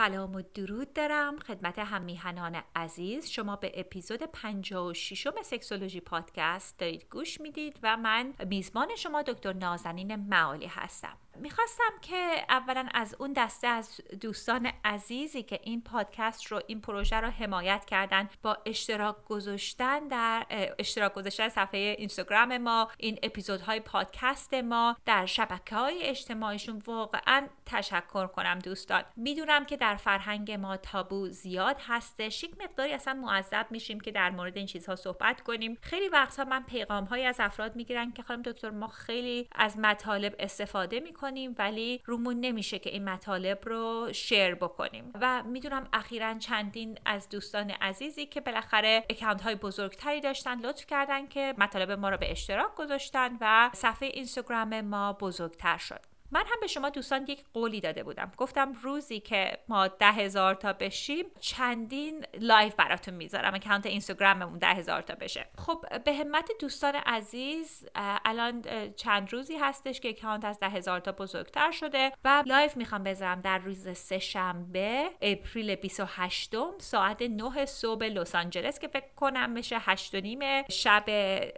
سلام و درود دارم خدمت همیهنان عزیز. شما به اپیزود 56 سکسولوژی پادکست دارید گوش می‌دید و من میزبان شما دکتر نازنین معالی هستم. می‌خواستم که اولا از اون دسته از دوستان عزیزی که این پادکست رو این پروژه رو حمایت کردن با اشتراک گذاشتن در اشتراک گذاشتن صفحه اینستاگرام ما این اپیزودهای پادکست ما در شبکه های اجتماعیشون. واقعا تشکر کنم دوستان. می‌دونم که در فرهنگ ما تابو زیاد هستش یک مقداری اصلا معذب میشیم که در مورد این چیزها صحبت کنیم. خیلی وقتها من پیغام های از افراد می‌گیرن که خانم دکتر ما خیلی از مطالب استفاده می‌کنیم ولی رومون نمیشه که این مطالب رو share بکنیم. و می‌دونم اخیرا چندین از دوستان عزیزی که بالاخره account های بزرگتری داشتن لطف کردن که مطالب ما رو به اشتراک گذاشتن و صفحه اینستاگرام ما بزرگتر شد. من هم به شما دوستان یک قولی داده بودم. گفتم روزی که ما ده هزار تا بشیم چندین live براتون می‌ذارم. account اینستاگراممون ده هزار تا بشه. خب به همت دوستان عزیز الان چند روزی هستش که account از ده هزار تا بزرگتر شده و live می‌خوام بذارم در روز سه شنبه April 28 ساعت 9 صبح لس آنجلس که فکر کنم میشه 8 نیم شب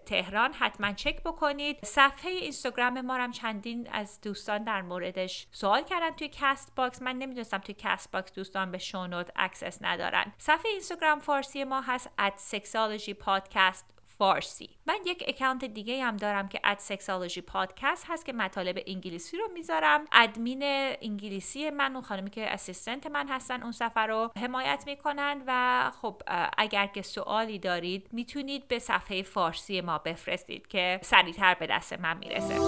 تهران. حتما چک بکنید. صفحه اینستاگرام ما هم چندین از دوستان در موردش سوال کردن توی Castbox من نمی‌دونستم توی Castbox دوستان به show note access ندارن. صفحه اینستاگرام فارسی ما هست at sexology podcast فارسی. من یک account دیگه هم دارم که at sexology podcast هست که مطالب انگلیسی رو می‌ذارم. ادمین انگلیسی من اون خانمی که assistant من هستن اون صفحه رو حمایت می‌کنن و خب اگر که سوالی دارید می‌تونید به صفحه فارسی ما بفرستید که سریعتر به دست من می‌رسه.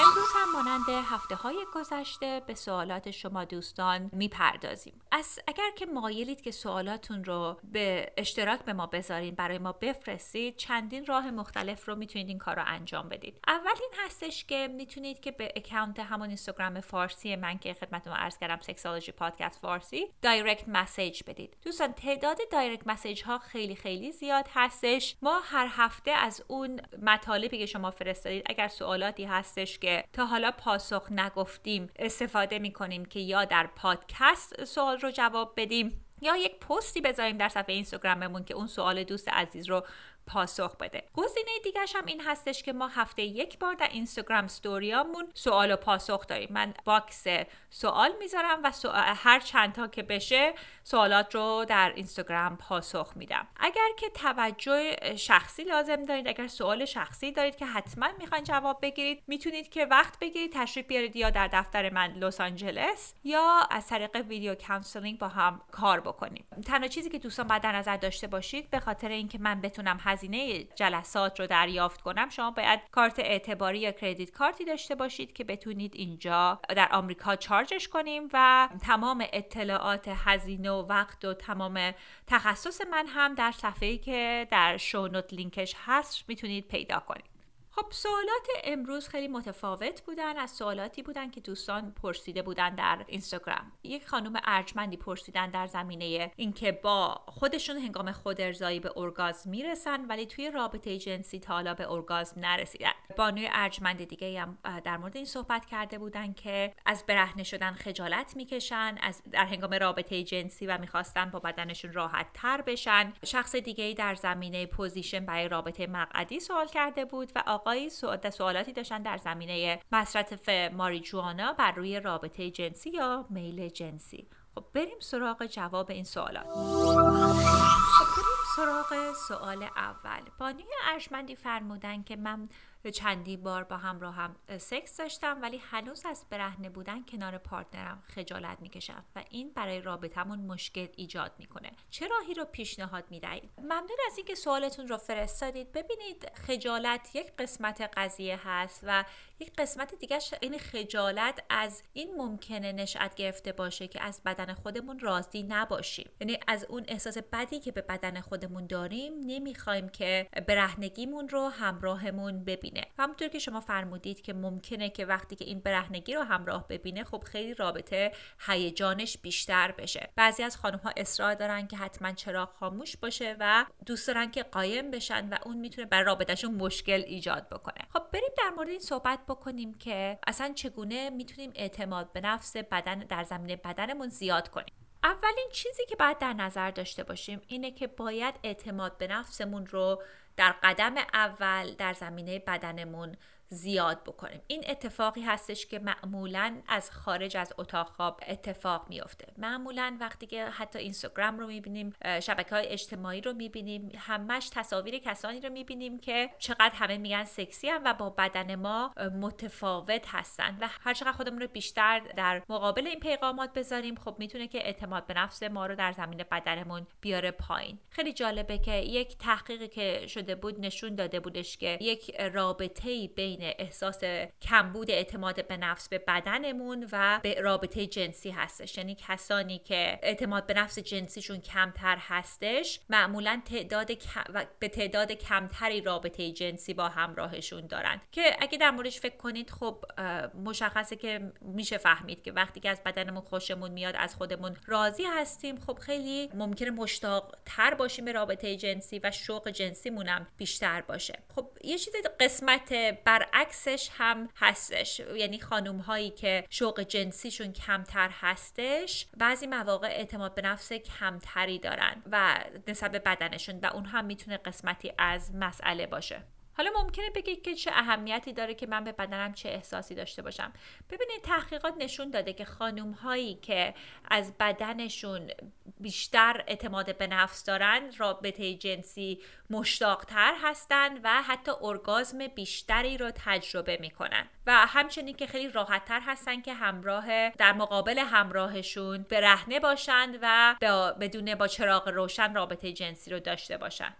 امروز هم مانند هفته های گذشته به سوالات شما دوستان می‌پردازیم. از اگر که مایلید که سوالاتون رو به اشتراک به ما بذارین برای ما بفرستید چندین راه مختلف رو می‌تونید این کار رو انجام بدید. اولین هستش که می‌تونید که به account همون اینستاگرام فارسی من که خدمتتون عرض کردم sexology podcast فارسی direct message بدید. دوستان تعداد direct message ها خیلی خیلی زیاد هستش. ما هر هفته از اون مطالبی که شما فرستادید اگر سوالاتی هستش که تا حالا پاسخ نگفتیم استفاده می‌کنیم که یا در پادکست سوال رو جواب بدیم یا یک پستی بذاریم در صفحه اینستاگراممون که اون سوال دوست عزیز رو پاسخ بده. گزینه دیگرش هم این هستش که ما هفته یک بار در اینستاگرام ستوریامون سوال و پاسخ داریم. من box سوال می‌ذارم و هر چند تا که بشه سوالات رو در اینستاگرام پاسخ میدم. اگر که توجه شخصی لازم دارید اگر سوال شخصی دارید که حتما می‌خواین جواب بگیرید می‌تونید که وقت بگیرید تشریف بیارید یا در دفتر من لس آنجلس یا از طریق video counseling با هم کار بکنیم. تنها چیزی که دوستان باید در نظر داشته باشید به خاطر اینکه من بتونم هزینه جلسات رو دریافت کنم شما باید کارت اعتباری یا credit card ی داشته باشید که بتونید اینجا در آمریکا charge ش کنیم و تمام اطلاعات هزینه و وقت و تمام تخصص من هم در صفحه‌ای که در show note لینکش هست می‌تونید پیدا کنید. خب سوالات امروز خیلی متفاوت بودن از سوالاتی بودن که دوستان پرسیده بودن در اینستاگرام. یک خانم ارجمندی پرسیدن در زمینه اینکه با خودشون هنگام خود ارضایی به ارگازم می‌رسن ولی توی رابطه جنسی تا حالا به ارگازم نرسیدن. بانوی ارجمند دیگه هم در مورد این صحبت کرده بودن که از برهنه شدن خجالت می‌کشن از در هنگام رابطه جنسی و می‌خواستن با بدنشون راحت تر بشن. شخص دیگه در زمینه position برای رابطه مقعدی سوال کرده بود و آقا آقای سوالاتی داشتن در زمینه مصرف ماریجوانا بر روی رابطه جنسی یا میل جنسی. خب بریم سراغ جواب این سوالات. خب بریم سراغ سوال اول. بانی ارشمندی فرمودن که من چندی بار با همراه هم سکس داشتم ولی هنوز از برهنه بودن کنار پارتنرم خجالت می‌کشم و این برای رابطمون مشکل ایجاد می‌کنه. چه راهی رو پیشنهاد می‌دهید؟ ممنون از اینکه سوالتون رو فرستادید. ببینید خجالت یک قسمت قضیه هست و یک قسمت دیگه این خجالت از این ممکنه نشأت گرفته باشه که از بدن خودمون راضی نباشیم. یعنی از اون احساس بدی که به بدن خودمون داریم نمی‌خوایم که برهنگیمون رو همراهمون ببینه. و همونطور که شما فرمودید که ممکنه که وقتی که این برهنگی رو همراه ببینه خب خیلی رابطه هیجانش بیشتر بشه. بعضی از خانم ها اصرار دارن که حتما چراغ خاموش باشه و دوست دارن که قایم بشن و اون می‌تونه بر رابطهشون مشکل ایجاد بکنه. خب بریم در مورد این صحبت بکنیم که اصلا چگونه می‌تونیم اعتماد به نفس بدن در زمینه بدنمون زیاد کنیم. اولین چیزی که باید در نظر داشته باشیم اینه که باید اعتماد به نفسمون رو در قدم اول در زمینه بدنمون زیاد بکنیم. این اتفاقی هستش که معمولا از خارج از اتاق خواب اتفاق میافته. معمولا وقتی که حتی اینستاگرام رو می‌بینیم شبکه های اجتماعی رو می‌بینیم همش تصاویر کسانی رو می‌بینیم که چقدر همه میگن سکسی هم و با بدن ما متفاوت هستن و هر چقدر خودمون رو بیشتر در مقابل این پیغامات بذاریم خب می‌تونه که اعتماد به نفس ما رو در زمین بدنمون بیاره پایین. خیلی جالبه که یک تحقیقی که شده بود نشون داده بودش که یک رابطه بین احساس کمبود اعتماد به نفس به بدنمون و به رابطه جنسی هستش. یعنی کسانی که اعتماد به نفس جنسیشون کمتر هستش معمولا تعداد به تعداد کمتری رابطه جنسی با همراهشون دارن. که اگه در موردش فکر کنید خب مشخصه که میشه فهمید که وقتی که از بدنمون خوشمون میاد از خودمون راضی هستیم خب خیلی ممکنه مشتاق تر باشیم به رابطه جنسی و شوق جنسیمون بیشتر باشه. خب یه چیز قسمت بر برعکسش هم هستش. یعنی خانوم هایی که شوق جنسیشون کمتر هستش بعضی مواقع اعتماد به نفس کمتری دارن و نسبت به بدنشون و اون هم می‌تونه قسمتی از مسئله باشه. حالا ممکنه بگید که چه اهمیتی داره که من به بدنم چه احساسی داشته باشم. ببینید تحقیقات نشون داده که خانوم هایی که از بدنشون بیشتر اعتماد به نفس دارن رابطه جنسی مشتاقتر هستند و حتی ارگازم بیشتری رو تجربه می‌کنن. و همچنین که خیلی راحتتر هستن که همراه در مقابل همراهشون به رهنه باشند و بدون با چراغ روشن رابطه جنسی رو داشته باشن.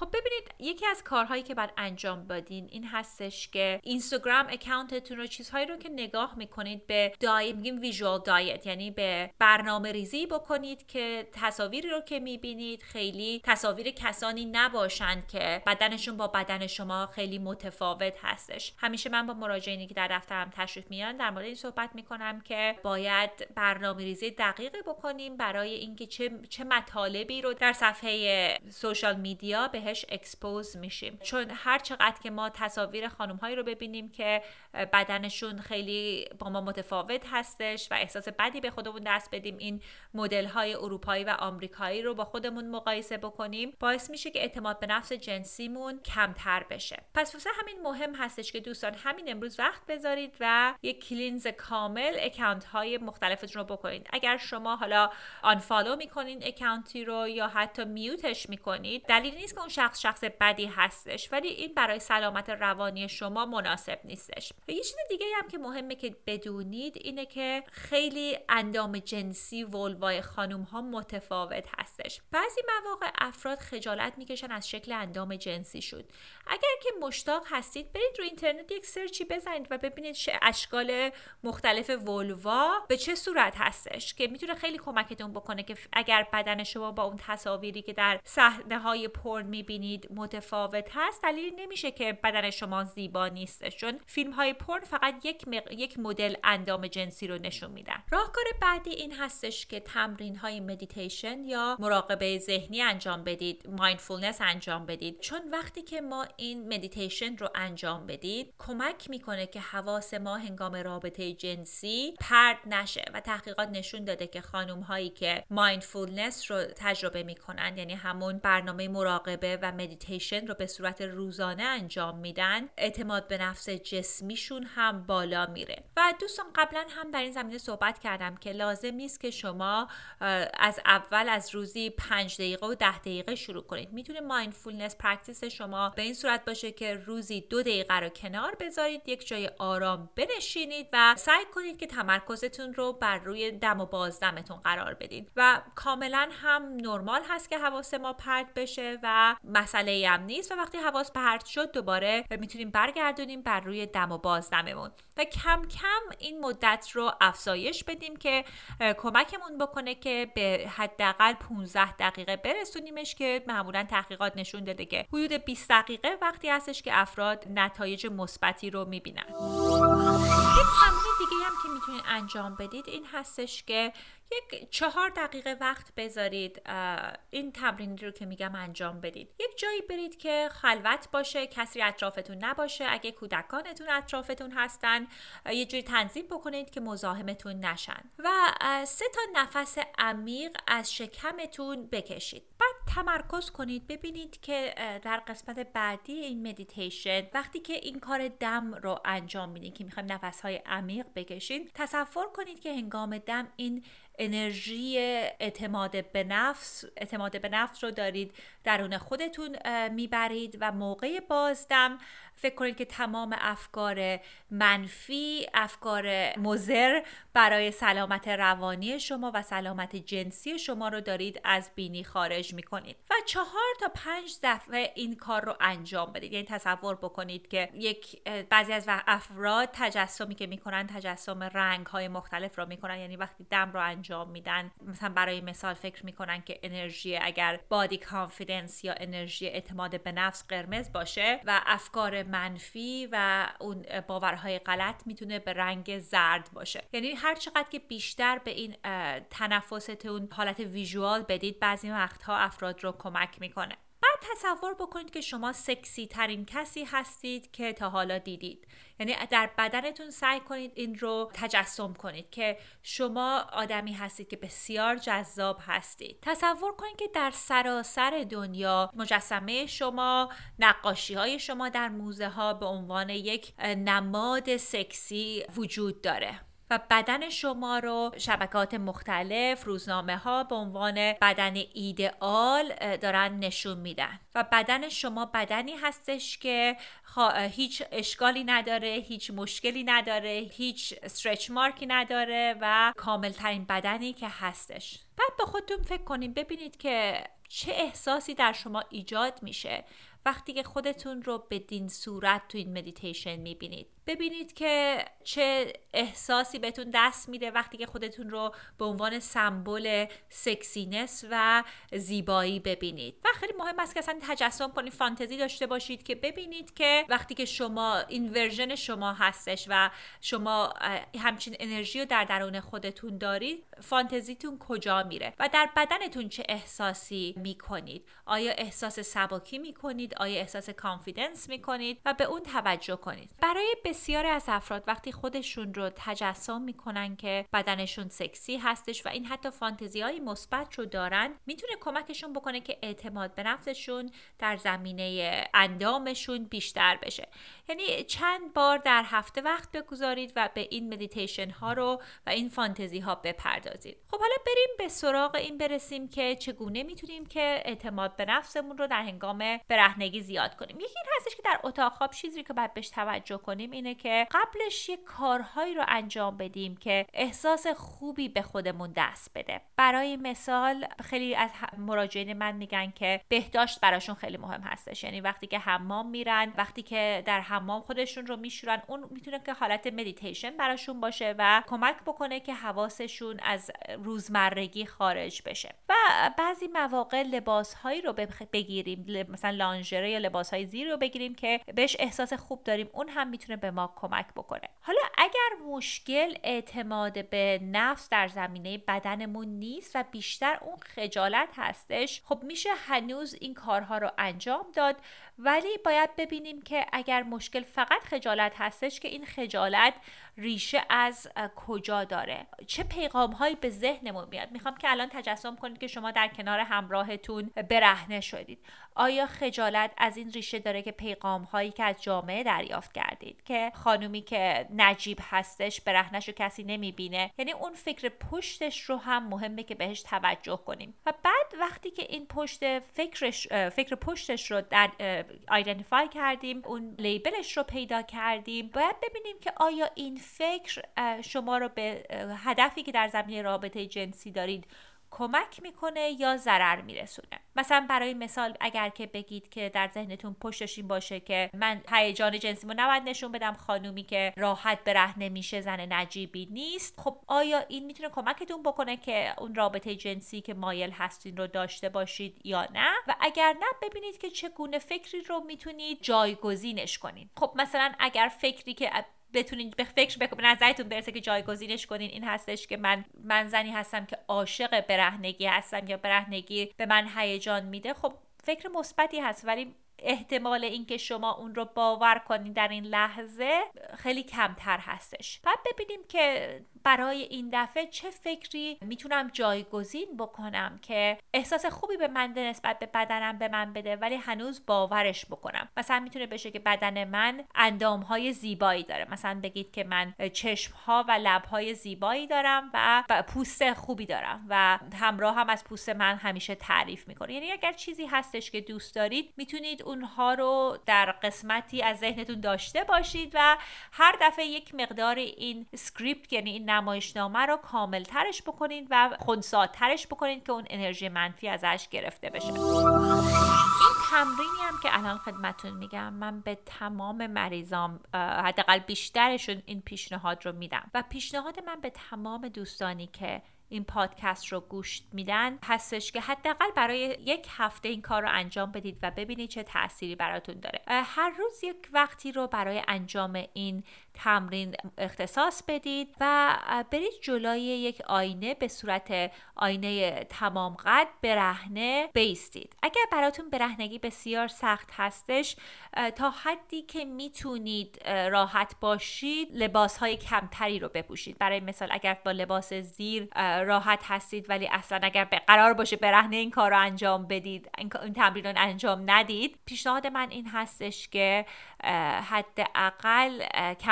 خب ببینید یکی از کارهایی که باید انجام بدین این هستش که اینستاگرام اکانتتون رو چیزهایی رو که نگاه می‌کنید به دای میگیم ویژوال دایت یعنی به برنامه ریزی بکنید که تصاویری رو که می‌بینید خیلی تصاویر کسانی نباشند که بدنشون با بدن شما خیلی متفاوت هستش. همیشه من با مراجعینی که در دفترم تشریف میان در مورد این صحبت می‌کنم که باید برنامه ریزی دقیقی بکنیم برای اینکه چه چه مطالبی رو در صفحه social media به بهش expose میشیم. چون هر چقدر که ما تصاویر خانم هایی رو ببینیم که بدنشون خیلی با ما متفاوت هستش و احساس بدی به خودمون دست بدیم این مدل های اروپایی و آمریکایی رو با خودمون مقایسه بکنیم باعث میشه که اعتماد به نفس جنسیمون کمتر بشه. پس واسه همین مهم هستش که دوستان همین امروز وقت بذارید و یک cleanse کامل account های مختلفتون رو بکنید. اگر شما حالا آنفالو می‌کنین اکانتی رو یا حتی میوتش می‌کنید دلیل نیست که اون شخص شخص بدی هستش ولی این برای سلامت روانی شما مناسب نیستش. یه چیز دیگه هم که مهمه که بدونید اینه که خیلی اندام جنسی ولوای خانوم ها متفاوت هستش. بعضی مواقع افراد خجالت می‌کشن از شکل اندام جنسی شد. اگر که مشتاق هستید برید رو اینترنت یک سرچی بزنید و ببینید اشکال مختلف ولوا به چه صورت هستش که می‌تونه خیلی کمکتون بکنه که اگر بدن شما با اون تصاویری که در صحنه های پرن می‌بینید متفاوت هست. دلیل نمیشه که بدن شما زیبا نیستش چون فیلم های پرن فقط یک, یک مدل اندام جنسی رو نشون میدن. راهکار بعدی این هستش که تمرین های مدیتیشن یا مراقبه ذهنی انجام بدید mindfulness انجام بدید. چون وقتی که ما این مدیتیشن رو انجام بدید کمک می‌کنه که حواس ما هنگام رابطه جنسی پرت نشه و تحقیقات نشون داده که خانم هایی که mindfulness رو تجربه می‌کنن یعنی همون برنامه مراقبه و مدیتیشن رو به صورت روزانه انجام میدن اعتماد به نفس جسمیشون هم بالا میره. و دوستان قبلا هم در این زمینه صحبت کردم که لازم نیست که شما از اول از روزی پنج دقیقه و ده دقیقه شروع کنید. می‌تونه mindfulness practice شما به این صورت باشه که روزی دو دقیقه رو کنار بذارید یک جای آرام بنشینید و سعی کنید که تمرکزتون رو بر روی دم و بازدمتون قرار بدید. و کاملا هم نرمال هست که حواس ما پرت بشه و مسئله هم نیست و وقتی حواس پرت شد دوباره می‌تونیم برگردونیم بر روی دم و بازدممون و کم کم این مدت رو افزایش بدیم که کمکمون بکنه که به حداقل 15 دقیقه برسونیمش که معمولا تحقیقات نشون داده که حدود 20 دقیقه وقتی هستش که افراد نتایج مثبتی رو می‌بینن. یک تمرین دیگه هم که می‌تونید انجام بدید این هستش که یک چهار دقیقه وقت بذارید این تمرین رو که میگم انجام بدید. یک جایی برید که خلوت باشه کسی اطرافتون نباشه. اگه کودکانتون اطرافتون هستن یه جوری تنظیم بکنید که مزاحمتون نشن. و سه تا نفس عمیق از شکمتون بکشید. بعد تمرکز کنید ببینید که در قسمت بعدی این مدیتیشن وقتی که این کار دم رو انجام میدین که می‌خوایم نفس های عمیق بکشید تصور کنید که هنگام دم این انرژی اعتماد به نفس اعتماد به نفس رو دارید درون خودتون می‌برید و موقع بازدم فکر کنید که تمام افکار منفی افکار مزر برای سلامت روانی شما و سلامت جنسی شما رو دارید از بینی خارج می‌کنید. و چهار تا پنج دفعه این کار رو انجام بدید. یعنی تصور بکنید که یک بعضی از افراد تجسمی که می‌کنن تجسم رنگ های مختلف رو می‌کنن. یعنی وقتی دم رو انجام میدن مثلا برای مثال فکر می‌کنن که انرژی اگر بادی کانفیدنس یا انرژی اعتماد به نفس قرمز باشه و افکار منفی و اون باورهای غلط می‌تونه به رنگ زرد باشه. یعنی هر چقدر که بیشتر به این تنفستون حالت ویژوال بدید بعضی وقتها افراد رو کمک می‌کنه. تصور بکنید که شما سکسی ترین کسی هستید که تا حالا دیدید. یعنی در بدنتون سعی کنید این رو تجسم کنید که شما آدمی هستید که بسیار جذاب هستید. تصور کنید که در سراسر دنیا مجسمه شما نقاشی های شما در موزه ها به عنوان یک نماد سکسی وجود داره. و بدن شما رو شبکات مختلف روزنامه ها به عنوان بدن ایدئال دارن نشون میدن. و بدن شما بدنی هستش که هیچ اشکالی نداره هیچ مشکلی نداره هیچ stretch mark ی نداره و کامل ترین بدنی که هستش. بعد به خودتون فکر کنید ببینید که چه احساسی در شما ایجاد میشه. وقتی که خودتون رو بدین صورت تو این مدیتیشن می‌بینید. ببینید که چه احساسی بهتون دست میده وقتی که خودتون رو به عنوان سمبل sexiness و زیبایی ببینید. و خیلی مهم است که اصلا تجسم کنید فانتزی داشته باشید که ببینید که وقتی که شما این version شما هستش و شما همچین انرژی رو در درون خودتون دارید فانتزیتون کجا میره و در بدنتون چه احساسی می‌کنید؟ آیا احساس سباکی می‌کنید؟ آیا احساس کانفیدنس می‌کنید؟ و به اون توجه کنید. برای بسیاری از افراد وقتی خودشون رو تجسم می‌کنن که بدنشون سکسی هستش و این حتی فانتزی های مثبت رو دارن می‌تونه کمکشون بکنه که اعتماد به نفسشون در زمینه اندامشون بیشتر بشه. یعنی چند بار در هفته وقت بگذارید و به این مدیتیشن ها رو و این فانتزی ها بپردازید. خب حالا بریم به سراغ این برسیم که چگونه می‌تونیم که اعتماد به نفسمون رو در هنگام برهنگی زیاد کنیم. یکی این هستش که در اتاق خواب چیزی که باید بهش توجه کنیم اینه که قبلش یک کارهایی رو انجام بدیم که احساس خوبی به خودمون دست بده. برای مثال خیلی از مراجعین من میگن که بهداشت براشون خیلی مهم هستش. یعنی وقتی که حمام میرن وقتی که در خودشون رو میشورن. اون می‌تونه که حالت مدیتیشن براشون باشه و کمک بکنه که حواسشون از روزمرگی خارج بشه. و بعضی مواقع لباس هایی رو بگیریم. مثلا لانژره یا لباس های زیر رو بگیریم که بهش احساس خوب داریم. اون هم می‌تونه به ما کمک بکنه. حالا اگر مشکل اعتماد به نفس در زمینه بدنمون نیست و بیشتر اون خجالت هستش خب میشه هنوز این کارها رو انجام داد. ولی باید ببینیم که اگر مشکل فقط خجالت هستش که این خجالت ریشه از کجا داره؟ چه پیغام هایی به ذهنمون میاد؟ می‌خوام که الان تجسم کنید که شما در کنار همراهتون برهنه شدید. آیا خجالت از این ریشه داره که پیغام هایی که از جامعه دریافت کردید که خانومی که نجیب هستش برهنش رو کسی نمی‌بینه؟ یعنی اون فکر پشتش رو هم مهمه که بهش توجه کنیم. و بعد وقتی که این پشت فکرش فکر پشتش رو در آیدنتیفای کردیم اون لیبلش رو پیدا کردیم باید ببینیم که آیا این فکر شما رو به هدفی که در زمینه رابطه جنسی دارید کمک می‌کنه یا ضرر میرسونه؟ مثلا برای مثال اگر که بگید که در ذهنتون پشتش این باشه که من هیجان جنسیمو نباید نشون بدم خانومی که راحت برهنه میشه زن نجیبی نیست خب آیا این می‌تونه کمکتون بکنه که اون رابطه جنسی که مایل هستین رو داشته باشید یا نه؟ و اگر نه ببینید که چگونه فکری رو می‌تونید جایگزینش کنید خب مثلا اگر فکری که بتونین به فکر به نظرتون برسه که جایگزینش کنین این هستش که من من زنی هستم که عاشق برهنگی هستم یا برهنگی به من هیجان میده خب فکر مثبتی هست ولی احتمال اینکه شما اون رو باور کنید در این لحظه خیلی کمتر هستش. بعد ببینیم که برای این دفعه چه فکری می‌تونم جایگزین بکنم که احساس خوبی به من نسبت به بدنم به من بده ولی هنوز باورش بکنم. مثلا می‌تونه بشه که بدن من اندام های زیبایی داره. مثلا بگید که من چشم ها و لب های زیبایی دارم و پوست خوبی دارم و همراه هم از پوست من همیشه تعریف می‌کنه. یعنی اگر چیزی هستش که دوست دارید می‌تونید اونها رو در قسمتی از ذهنتون داشته باشید و هر دفعه یک مقدار این سکریپت یعنی این نمایشنامه رو کامل ترش بکنید و خونساترش بکنید که اون انرژی منفی ازش گرفته بشه. این تمرینی هم که الان خدمتون میگم من به تمام مریضام حداقل بیشترشون این پیشنهاد رو میدم. و پیشنهاد من به تمام دوستانی که این پادکست رو گوش میدن هستش که حداقل برای یک هفته این کار رو انجام بدید و ببینید چه تأثیری براتون داره. هر روز یک وقتی رو برای انجام این تمرین اختصاص بدید و برید جلوی یک آینه به صورت آینه تمام قد برهنه بیستید. اگر براتون برهنگی بسیار سخت هستش تا حدی که می‌تونید راحت باشید لباس های کمتری رو بپوشید. برای مثال اگر با لباس زیر راحت هستید ولی اصلا اگر به قرار باشه برهنه این کار رو انجام بدید این تمرین رو انجام ندید پیشنهاد من این هستش که حداقل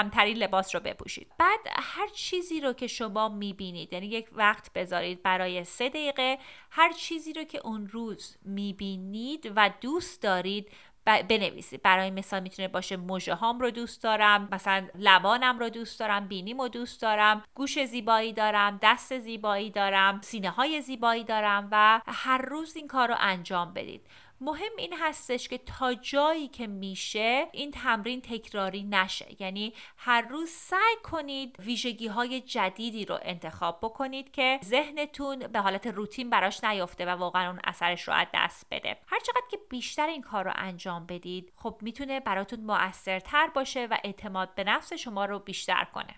کمترین لباس رو بپوشید. بعد هر چیزی رو که شما می‌بینید یعنی یک وقت بذارید برای سه دقیقه هر چیزی رو که اون روز می‌بینید و دوست دارید بنویسید. برای مثال می‌تونه باشه موژه هام رو دوست دارم مثلا لبانم رو دوست دارم بینیم رو دوست دارم گوش زیبایی دارم دست زیبایی دارم سینه های زیبایی دارم و هر روز این کار رو انجام بدید. مهم این هستش که تا جایی که میشه این تمرین تکراری نشه. یعنی هر روز سعی کنید ویژگی های جدیدی رو انتخاب بکنید که ذهنتون به حالت روتین براش نیفته و واقعا اون اثرش رو از دست بده. هر چقدر که بیشتر این کار رو انجام بدید خب می‌تونه براتون موثرتر باشه و اعتماد به نفس شما رو بیشتر کنه.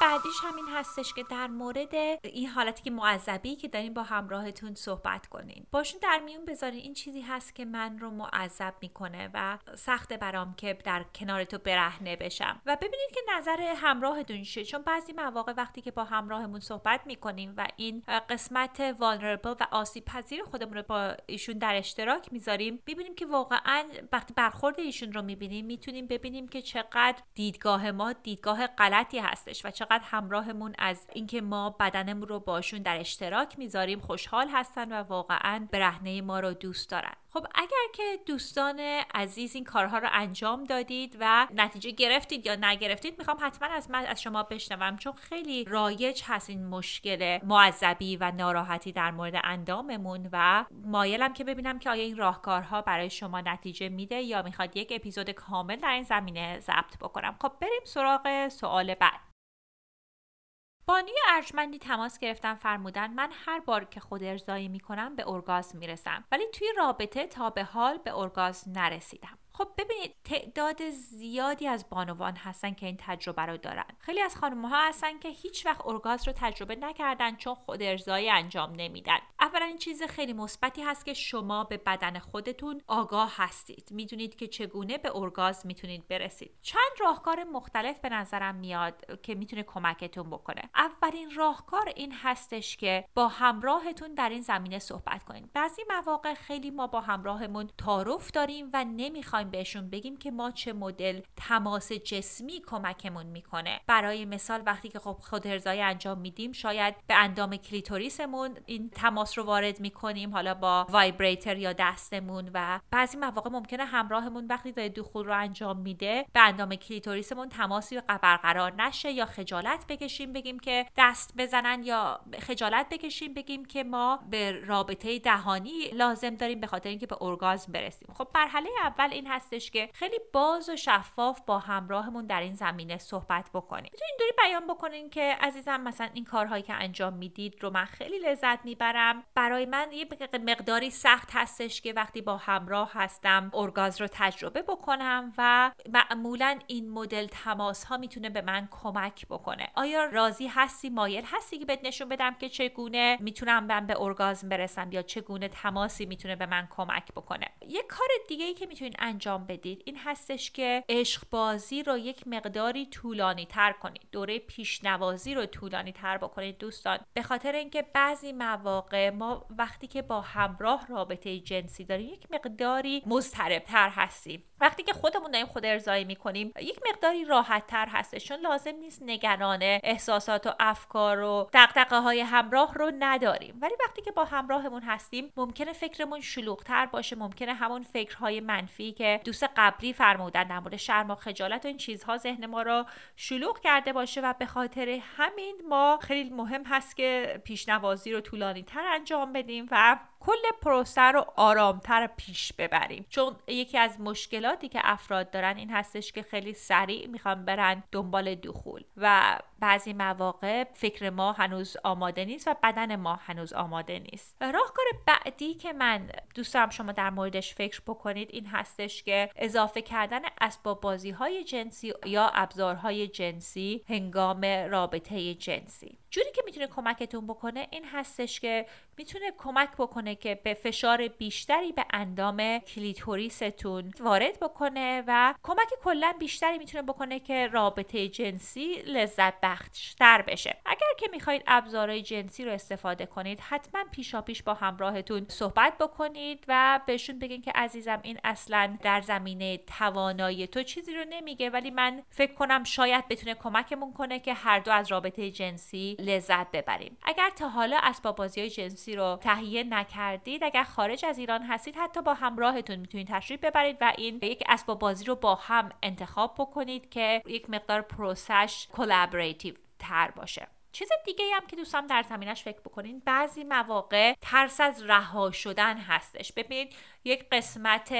بعدیش همین هستش که در مورد این حالتی که معذبی که دارین با همراهتون صحبت کنین باشون در میون بذارین این چیزی هست که من رو معذب می‌کنه و سخت برام که در کنار تو برهنه بشم. و ببینید که نظر همراهتون چیه چون بعضی مواقع وقتی که با همراهمون صحبت می‌کنیم و این قسمت والنربل و آسیب پذیر خودمون رو با ایشون در اشتراک می‌ذاریم ببینیم که واقعا وقتی برخورد ایشون رو می‌بینیم می‌تونیم ببینیم که چقدر دیدگاه ما دیدگاه غلطی هستش و چقدر همراهمون از اینکه ما بدنمون رو باشون در اشتراک می‌ذاریم خوشحال هستن و واقعا برهنه ما رو دوست دارن. خب اگر که دوستان عزیز این کارها رو انجام دادید و نتیجه گرفتید یا نگرفتید می‌خوام حتما از من از شما بشنوم چون خیلی رایج هست این مشکل معذبی و ناراحتی در مورد انداممون و مایلم که ببینم که آیا این راهکارها برای شما نتیجه میده یا می‌خواد یک اپیزود کامل در این زمینه ضبط بکنم. خب بریم سراغ سوال بعد. بانی ارجمندی تماس گرفتن فرمودن من هر بار که خود ارزایی می‌کنم به ارگازم می‌رسم. ولی توی رابطه تا به حال به ارگازم نرسیدم. خب ببینید تعداد زیادی از بانوان هستن که این تجربه رو دارن. خیلی از خانم ها هستن که هیچ وقت ارگاز رو تجربه نکردن چون خود ارزایی انجام نمیدن. اولا این چیز خیلی مثبتی هست که شما به بدن خودتون آگاه هستید. می‌دونید که چگونه به ارگاسم می‌تونید برسید. چند راهکار مختلف به نظرم میاد که می‌تونه کمکتون بکنه. اولین راهکار این هستش که با همراهتون در این زمینه صحبت کنید بعضی مواقع خیلی ما با همراهمون تعارف داریم و نمی‌خوایم بهشون بگیم که ما چه مدل تماس جسمی کمکمون می‌کنه. برای مثال وقتی که خب خود ارضایی انجام میدیم شاید به اندام کلیتوریسمون این تماس رو وارد می‌کنیم حالا با vibrator یا دستمون و بعضی مواقع ممکنه همراهمون وقتی داره دخول رو انجام میده به اندام کلیتوریسمون تماسی برقرار نشه یا خجالت بکشیم بگیم که دست بزنن یا خجالت بکشیم بگیم که ما به رابطه دهانی لازم داریم به خاطر اینکه به ارگازم برسیم. خب مرحله اول این هستش که خیلی باز و شفاف با همراهمون در این زمینه صحبت بکنیم. می‌تونین اینطوری بیان بکنین که عزیزم مثلا این کارهایی که انجام می‌دید رو من خیلی لذت می‌برم. برای من یه مقداری سخت هستش که وقتی با همراه هستم ارگاز رو تجربه بکنم و معمولا این مدل تماس ها می‌تونه به من کمک بکنه. آیا راضی هستی؟ مایل هستی که بهت نشون بدم که چگونه می‌تونم من به ارگازم برسم یا چگونه تماسی می‌تونه به من کمک بکنه؟ یه کار دیگه ای که می‌تونید انجام بدید. این هستش که عشق بازی رو یک مقداری طولانی تر کنید. دوره پیشنوازی رو طولانی تر بکنید دوستان. به خاطر اینکه بعضی مواقع ما وقتی که با همراه رابطه جنسی داریم یک مقداری مضطرب تر هستیم. وقتی که خودمون داریم خود ارزایی می‌کنیم یک مقداری راحت تر هستش. چون لازم نیست نگران احساسات و افکار و دقدقه های همراه رو نداریم. ولی وقتی که با همراهمون هستیم ممکنه فکرمون شلوغتر باشه. ممکنه همون فکرهای منفی که دوست قبلی فرمودن در مورد شرم و خجالت و این چیزها ذهن ما رو شلوغ کرده باشه و به خاطر همین ما خیلی مهم هست که پیشنوازی رو طولانی تر انجام بدیم و کل پروسه رو آرامتر پیش ببریم. چون یکی از مشکلاتی که افراد دارن این هستش که خیلی سریع می‌خوان برن دنبال دخول و بعضی مواقع فکر ما هنوز آماده نیست و بدن ما هنوز آماده نیست. راهکار بعدی که من دوست دارم شما در موردش فکر بکنید این هستش که اضافه کردن اسباب بازی های جنسی یا ابزارهای جنسی هنگام رابطه جنسی. جوری که می‌تونه کمکتون بکنه این هستش که می‌تونه کمک بکنه که به فشار بیشتری به اندام کلیتوریستون وارد بکنه و کمک کلا بیشتری می‌تونه بکنه که رابطه جنسی لذت بخشتر بشه. اگر که می‌خواید ابزارهای جنسی رو استفاده کنید حتما پیشا پیش با همراهتون صحبت بکنید و بهشون بگین که عزیزم این اصلا در زمینه توانایی تو چیزی رو نمیگه ولی من فکر کنم شاید بتونه کمکمون کنه که هر دو از رابطه جنسی لذت ببریم. اگر تا حالا اسباب بازی های جنسی رو تهیه نکردید اگر خارج از ایران هستید حتی با همراهتون می‌تونید تشریف ببرید و این یک اسباب بازی رو با هم انتخاب بکنید که یک مقدار process ش collaborative تر باشه. چیز دیگه هم که دوستم در زمینش فکر بکنین بعضی مواقع ترس از رها شدن هستش. ببینید یک قسمت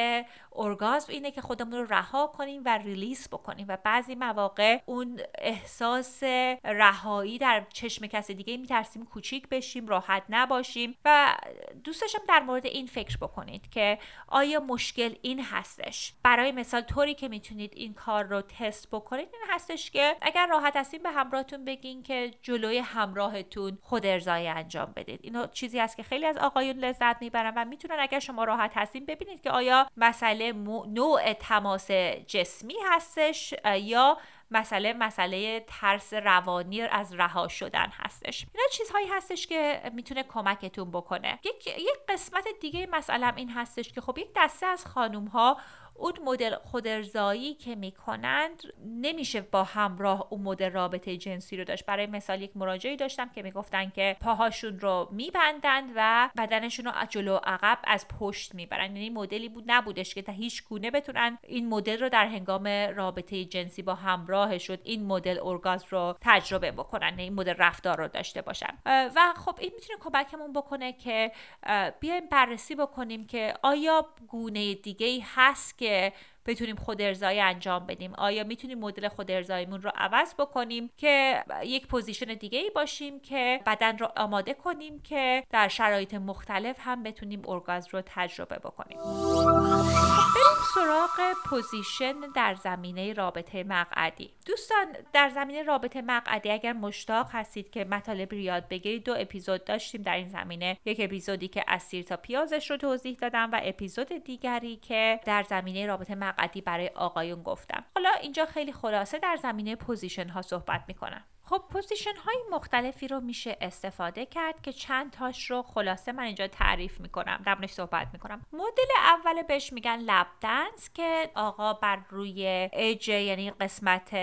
ارگازم اینه که خودمون رو رها کنیم و ریلیس بکنیم. و بعضی مواقع اون احساس رهایی در چشم کسی دیگه میترسیم کوچیک بشیم راحت نباشیم. و دوستشم در مورد این فکر بکنید که آیا مشکل این هستش؟ برای مثال طوری که می‌تونید این کار رو تست بکنید این هستش که اگر راحت هستیم به همراهتون بگین که جلوی همراهتون خود ارزایی انجام بدید. اینو چیزی هست که خیلی از آقایون لذت می‌برن و می‌تونن اگر شما راحت هستین ببینید که آیا مسئله نوع تماس جسمی هستش یا مسئله مسئله ترس روانی از رها شدن هستش. اینا چیزهایی هستش که می‌تونه کمکتون بکنه. یک, یک قسمت دیگه مسئله این هستش که خب یک دسته از خانوم ها اون مدل خودارضایی که می‌کنند نمیشه با همراه اون مدل رابطه جنسی رو داشت. برای مثال یک مراجعی داشتم که می‌گفتن که پاهاشون رو میبندند و بدنشون رو جلو عقب از پشت می‌برن. یعنی مدلی بود نبودش که تا هیچ گونه بتونن این مدل رو در هنگام رابطه جنسی با همراهشون این مدل ارگاسم رو تجربه بکنن یعنی این مدل رفتار رو داشته باشن. و خب این می‌تونه کمکمون بکنه که بیایم بررسی بکنیم که آیا گونه دیگه ای هست که که بتونیم خود ارضایی انجام بدیم. آیا می‌تونیم مدل خود ارضاییمون رو عوض بکنیم که یک position دیگه ای باشیم که بدن رو آماده کنیم که در شرایط مختلف هم بتونیم ارگاسم رو تجربه بکنیم؟ بریم سراغ position در زمینه رابطه مقعدی. دوستان در زمینه رابطه مقعدی اگر مشتاق هستید که مطالب رو یاد بگیرید دو اپیزود داشتیم در این زمینه. یک اپیزودی که از سیر تا پیازش رو توضیح دادم و اپیزود دیگری که در زمینه رابطه مقعدی برای آقایون گفتم. حالا اینجا خیلی خلاصه در زمینه position ها صحبت می‌کنم. خب position های مختلفی رو میشه استفاده کرد که چند تاش رو خلاصه من اینجا تعریف می‌کنم در صحبت می‌کنم. مدل اول بهش میگن lap dance که آقا بر روی اج یعنی قسمت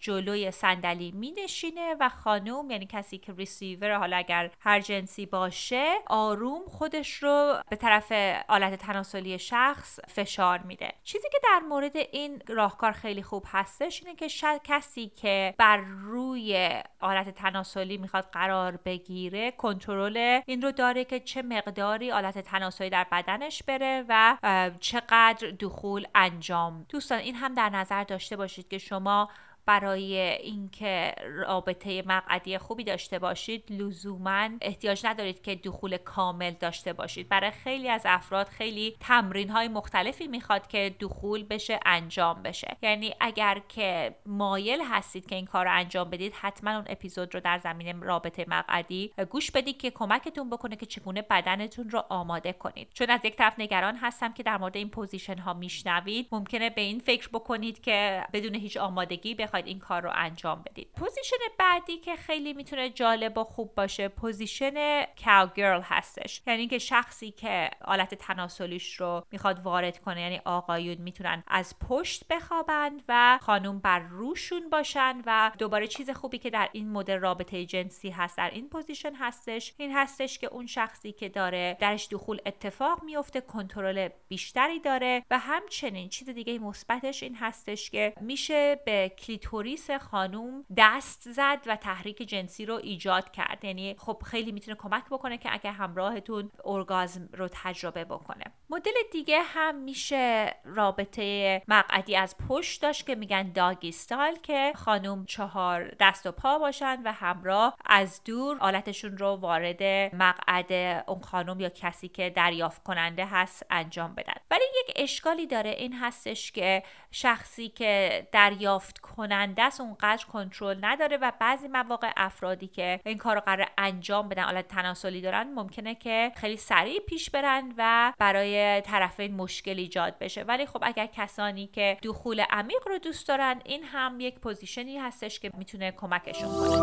جلوی صندلی مینشینه و خانوم یعنی کسی که ریسیور حالا اگر هر جنسی باشه آروم خودش رو به طرف آلت تناسلی شخص فشار میده. چیزی که در مورد این راهکار خیلی خوب هستش اینه که کسی که بر روی آلت تناسلی می‌خواد قرار بگیره کنترل این رو داره که چه مقداری آلت تناسلی در بدنش بره و چقدر دخول انجام. دوستان این هم در نظر داشته باشید که شما برای اینکه رابطه مقعدی خوبی داشته باشید لزوما احتیاج ندارید که دخول کامل داشته باشید. برای خیلی از افراد خیلی تمرین های مختلفی می‌خواد که دخول بشه انجام بشه. یعنی اگر که مایل هستید که این کار رو انجام بدید حتما اون اپیزود رو در زمینه رابطه مقعدی گوش بدید که کمکتون بکنه که چگونه بدنتون رو آماده کنید. چون از یک طرف نگران هستم که در مورد این position ها میشنوید. ممکنه به این فکر بکنید که بدون هیچ آمادگی بخواید این کار رو انجام بدید. position بعدی که خیلی می‌تونه جالب و خوب باشه position cowgirl هستش. یعنی که شخصی که آلت تناسلیش رو می‌خواد وارد کنه یعنی آقایون می‌تونن از پشت بخوابند و خانم بر روشون باشن و دوباره چیز خوبی که در این مدل رابطه جنسی هست در این position هستش. این هستش که اون شخصی که داره درش دخول اتفاق میفته کنترل بیشتری داره و همچنین چیز دیگه مثبتش این هستش که میشه به کلیتوریس خانوم دست زد و تحریک جنسی رو ایجاد کرد. یعنی خب خیلی می‌تونه کمک بکنه که اگه همراهتون ارگاسم رو تجربه بکنه. مدل دیگه هم میشه رابطه مقعدی از پشت داشت که میگن doggy style که خانوم چهار دست و پا باشن و همراه از دور آلتشون رو وارد مقعد اون خانوم یا کسی که دریافت کننده هست انجام بدن. ولی یک اشکالی داره این هستش که شخصی که دریافت کننده است اونقدر کنترل نداره و بعضی مواقع افرادی که این کار رو قرار انجام بدن آلت تناسلی دارن ممکنه که خیلی سریع پیش برن و برای طرفین مشکل ایجاد بشه. ولی خب اگر کسانی که دخول عمیق رو دوست دارن این هم یک position ی هستش که می‌تونه کمکشون کنه.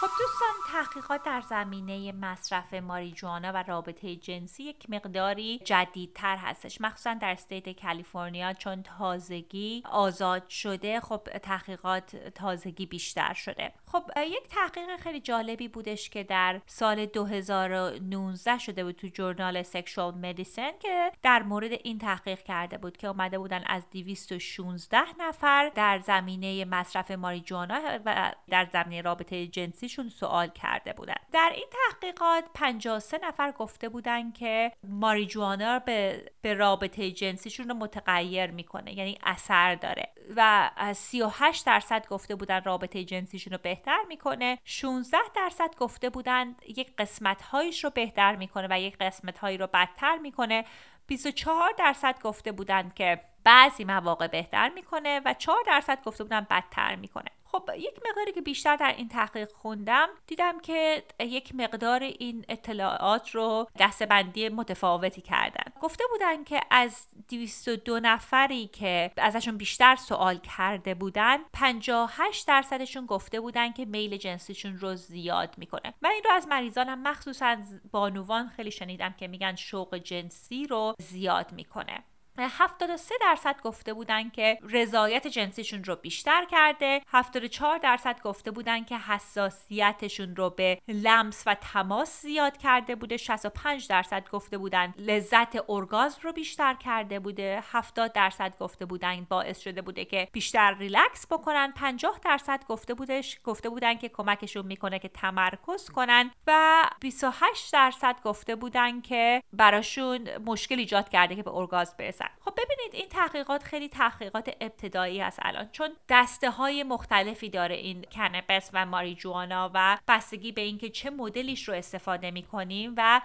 خب دوستان تحقیقات در زمینه مصرف ماریجوانا و رابطه جنسی یک مقداری جدیدتر هستش. مخصوصا در استیت کالیفرنیا چون تازگی آزاد شده خب تحقیقات تازگی بیشتر شده. خب یک تحقیق خیلی جالبی بودش که در سال 2019 شده بود تو جورنال سکشوال مدیسن که در مورد این تحقیق کرده بود که اومده بودن از 216 نفر در زمینه مصرف ماریجوانا و در زمینه رابطه جنسی ازشون سوال کرده بودن. در این تحقیقات 53 نفر گفته بودن که ماریجوانا به, به رابطه جنسیشون رو متغیر می‌کنه یعنی اثر داره. و از 38 درصد گفته بودن رابطه جنسیشون رو بهتر می‌کنه. 16 درصد گفته بودن یک قسمت هایش رو بهتر می‌کنه و یک قسمت هایی رو بدتر می‌کنه. 24 درصد گفته بودن که بعضی مواقع بهتر می‌کنه و 4 درصد گفته بودن بدتر می‌کنه. خب یک مقداری که بیشتر در این تحقیق خوندم دیدم که یک مقدار این اطلاعات رو دستبندی متفاوتی کردن. گفته بودن که از 202 نفری که ازشون بیشتر سوال کرده بودن 58 درصدشون گفته بودن که میل جنسیشون رو زیاد می‌کنه. من این رو از مریضانم مخصوصا بانوان خیلی شنیدم که میگن شوق جنسی رو زیاد می‌کنه. 73 درصد گفته بودن که رضایت جنسیشون رو بیشتر کرده. 74 درصد گفته بودن که حساسیتشون رو به لمس و تماس زیاد کرده بوده. 65 درصد گفته بودن لذت ارگازم رو بیشتر کرده بوده. 70 درصد گفته بودن باعث شده بوده که بیشتر ریلکس بکنن. 50 درصد گفته بودش گفته بودن که کمکشون می‌کنه که تمرکز کنن و 28 درصد گفته بودن که براشون مشکل ایجاد کرده که به ارگازم برسن. خب ببینید این تحقیقات خیلی تحقیقات ابتدایی هست الان. چون دسته های مختلفی داره این کنبس و ماریجوانا و بستگی به اینکه چه مدلیش رو استفاده می‌کنیم و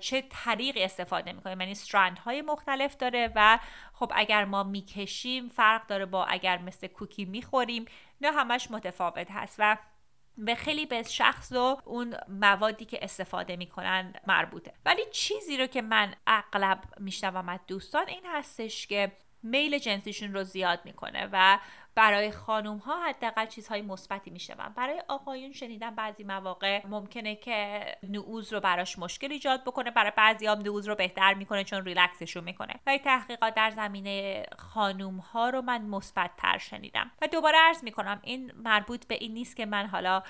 چه طریقی استفاده می‌کنیم. یعنی استرند های مختلف داره و خب اگر ما می‌کشیم فرق داره با اگر مثل کوکی می‌خوریم نه همش متفاوت هست. و به خیلی به شخص و اون موادی که استفاده می‌کنن مربوطه. ولی چیزی رو که من اغلب میشنوم از دوستان این هستش که میل جنسیشون رو زیاد می‌کنه و برای خانم ها حداقل چیزهای مثبتی میشنوم برای آقایون شنیدم بعضی مواقع ممکنه که نعوز رو براش مشکل ایجاد بکنه. برای بعضی هم نعوز رو بهتر می‌کنه چون ریلکسشون می‌کنه. و تحقیقات در زمینه خانم ها رو من مثبت تر شنیدم. و دوباره عرض می‌کنم این مربوط به این نیست که من حالا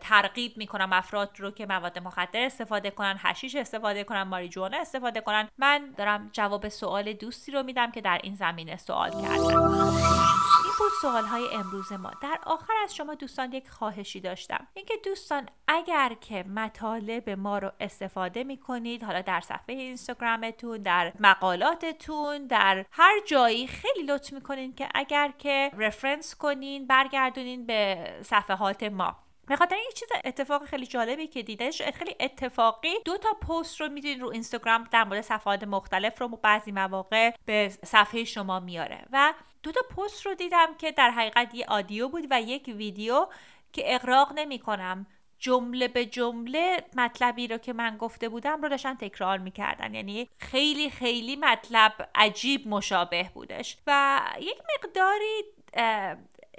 ترغیب می‌کنم افراد رو که مواد مخدر استفاده کنن هشیش استفاده کنن ماریجوانا استفاده کنن. من دارم جواب سوال دوستی رو میدم که در این زمینه سوال کردن بود سوال های امروز ما. در آخر از شما دوستان یک خواهشی داشتم. اینکه دوستان اگر که مطالب ما رو استفاده می کنید حالا در صفحه اینستاگرامتون در مقالاتتون در هر جایی خیلی لطف می‌کنین که اگر که رفرنس کنین برگردونین به صفحات ما. به خاطر یک چیز اتفاق خیلی جالبی که دیدش خیلی اتفاقی. دو تا پست رو می‌دونید رو اینستاگرام در مورد صفحات مختلف رو بعضی مواقع به صفحه شما میاره. و دو تا پست رو دیدم که در حقیقت یه آدیو بود و یک ویدیو که اقراق نمی کنم جمله به جمله مطلبی رو که من گفته بودم رو داشتن تکرار می‌کردن. یعنی خیلی خیلی مطلب عجیب مشابه بودش. و یک مقداری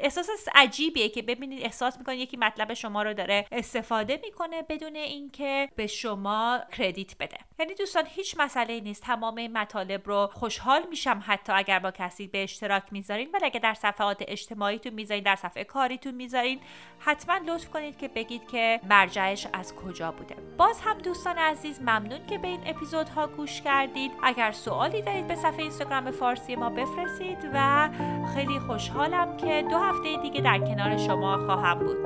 احساس عجیبیه که ببینید احساس می‌کنید یکی مطلب شما رو داره استفاده می‌کنه بدون اینکه به شما کردیت بده. یعنی دوستان هیچ مسئله نیست. تمام مطالب رو خوشحال میشم حتی اگر با کسی به اشتراک می‌ذارین. ولی اگر در صفحات اجتماعیتون می‌ذارین در صفحه کاریتون می‌ذارین حتما لطف کنید که بگید که مرجعش از کجا بوده. باز هم دوستان عزیز ممنون که به این اپیزودها گوش کردید. اگر سوالی دارید به صفحه اینستاگرام فارسی ما بفرستید و خیلی خوشحالم که دو هفته دیگه در کنار شما خواهم بود.